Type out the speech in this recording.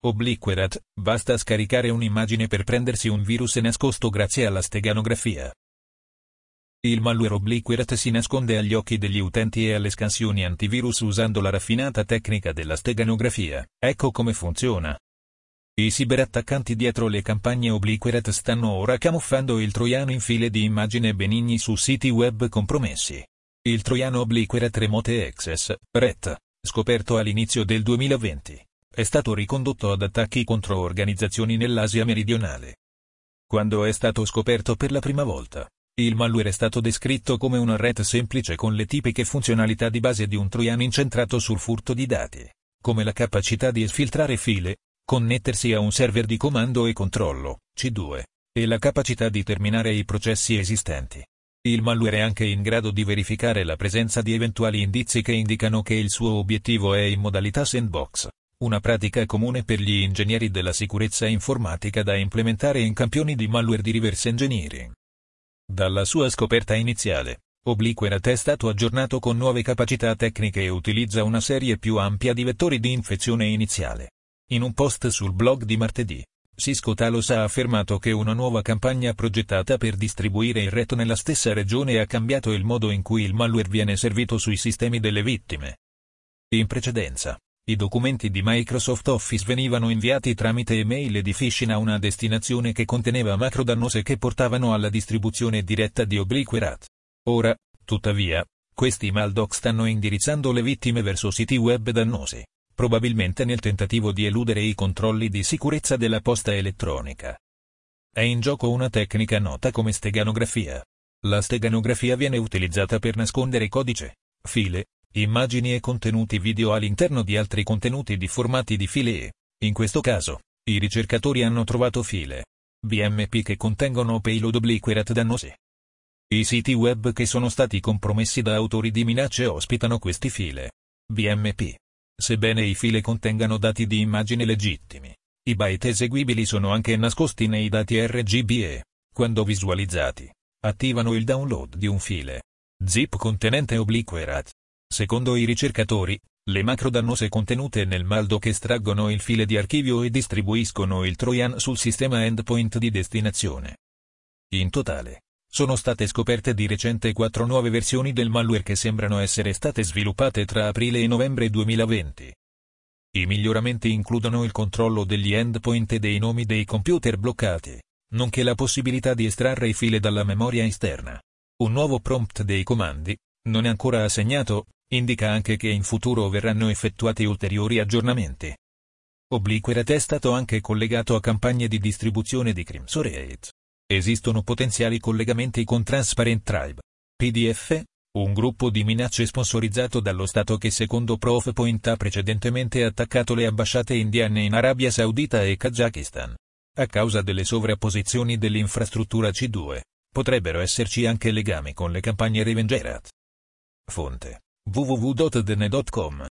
Obliquerat, basta scaricare un'immagine per prendersi un virus nascosto grazie alla steganografia. Il malware Obliquerat si nasconde agli occhi degli utenti e alle scansioni antivirus usando la raffinata tecnica della steganografia. Ecco come funziona. I ciberattaccanti dietro le campagne Obliquerat stanno ora camuffando il troiano in file di immagini benigni su siti web compromessi. Il troiano Obliquerat Remote Access, RET, scoperto all'inizio del 2020 è stato ricondotto ad attacchi contro organizzazioni nell'Asia meridionale. Quando è stato scoperto per la prima volta, il malware è stato descritto come una ret semplice con le tipiche funzionalità di base di un troiano incentrato sul furto di dati, come la capacità di esfiltrare file, connettersi a un server di comando e controllo, C2, e la capacità di terminare i processi esistenti. Il malware è anche in grado di verificare la presenza di eventuali indizi che indicano che il suo obiettivo è in modalità sandbox, una pratica comune per gli ingegneri della sicurezza informatica da implementare in campioni di malware di reverse engineering. Dalla sua scoperta iniziale, Obliquerat è stato aggiornato con nuove capacità tecniche e utilizza una serie più ampia di vettori di infezione iniziale. In un post sul blog di martedì, Cisco Talos ha affermato che una nuova campagna progettata per distribuire il reto nella stessa regione ha cambiato il modo in cui il malware viene servito sui sistemi delle vittime. In precedenza, i documenti di Microsoft Office venivano inviati tramite email e di phishing a una destinazione che conteneva macro dannose che portavano alla distribuzione diretta di Obliquerat. Ora, tuttavia, questi maldoc stanno indirizzando le vittime verso siti web dannosi, probabilmente nel tentativo di eludere i controlli di sicurezza della posta elettronica. È in gioco una tecnica nota come steganografia. La steganografia viene utilizzata per nascondere codice, file, immagini e contenuti video all'interno di altri contenuti di formati di file e, in questo caso, i ricercatori hanno trovato file BMP che contengono payload obliquerat dannosi. I siti web che sono stati compromessi da autori di minacce ospitano questi file BMP. Sebbene i file contengano dati di immagine legittimi, i byte eseguibili sono anche nascosti nei dati RGB e, quando visualizzati, attivano il download di un file zip contenente obliquerat. Secondo i ricercatori, le macro dannose contenute nel maldo che estraggono il file di archivio e distribuiscono il trojan sul sistema endpoint di destinazione. In totale, sono state scoperte di recente quattro nuove versioni del malware che sembrano essere state sviluppate tra aprile e novembre 2020. I miglioramenti includono il controllo degli endpoint e dei nomi dei computer bloccati, nonché la possibilità di estrarre i file dalla memoria esterna. Un nuovo prompt dei comandi, non è ancora assegnato, indica anche che in futuro verranno effettuati ulteriori aggiornamenti. Obliquerat è stato anche collegato a campagne di distribuzione di Crimsorate. Esistono potenziali collegamenti con Transparent Tribe. PDF, un gruppo di minacce sponsorizzato dallo Stato che secondo Profpoint ha precedentemente attaccato le ambasciate indiane in Arabia Saudita e Kazakistan. A causa delle sovrapposizioni dell'infrastruttura C2, potrebbero esserci anche legami con le campagne Revengerat. Fonte www.dotedne.com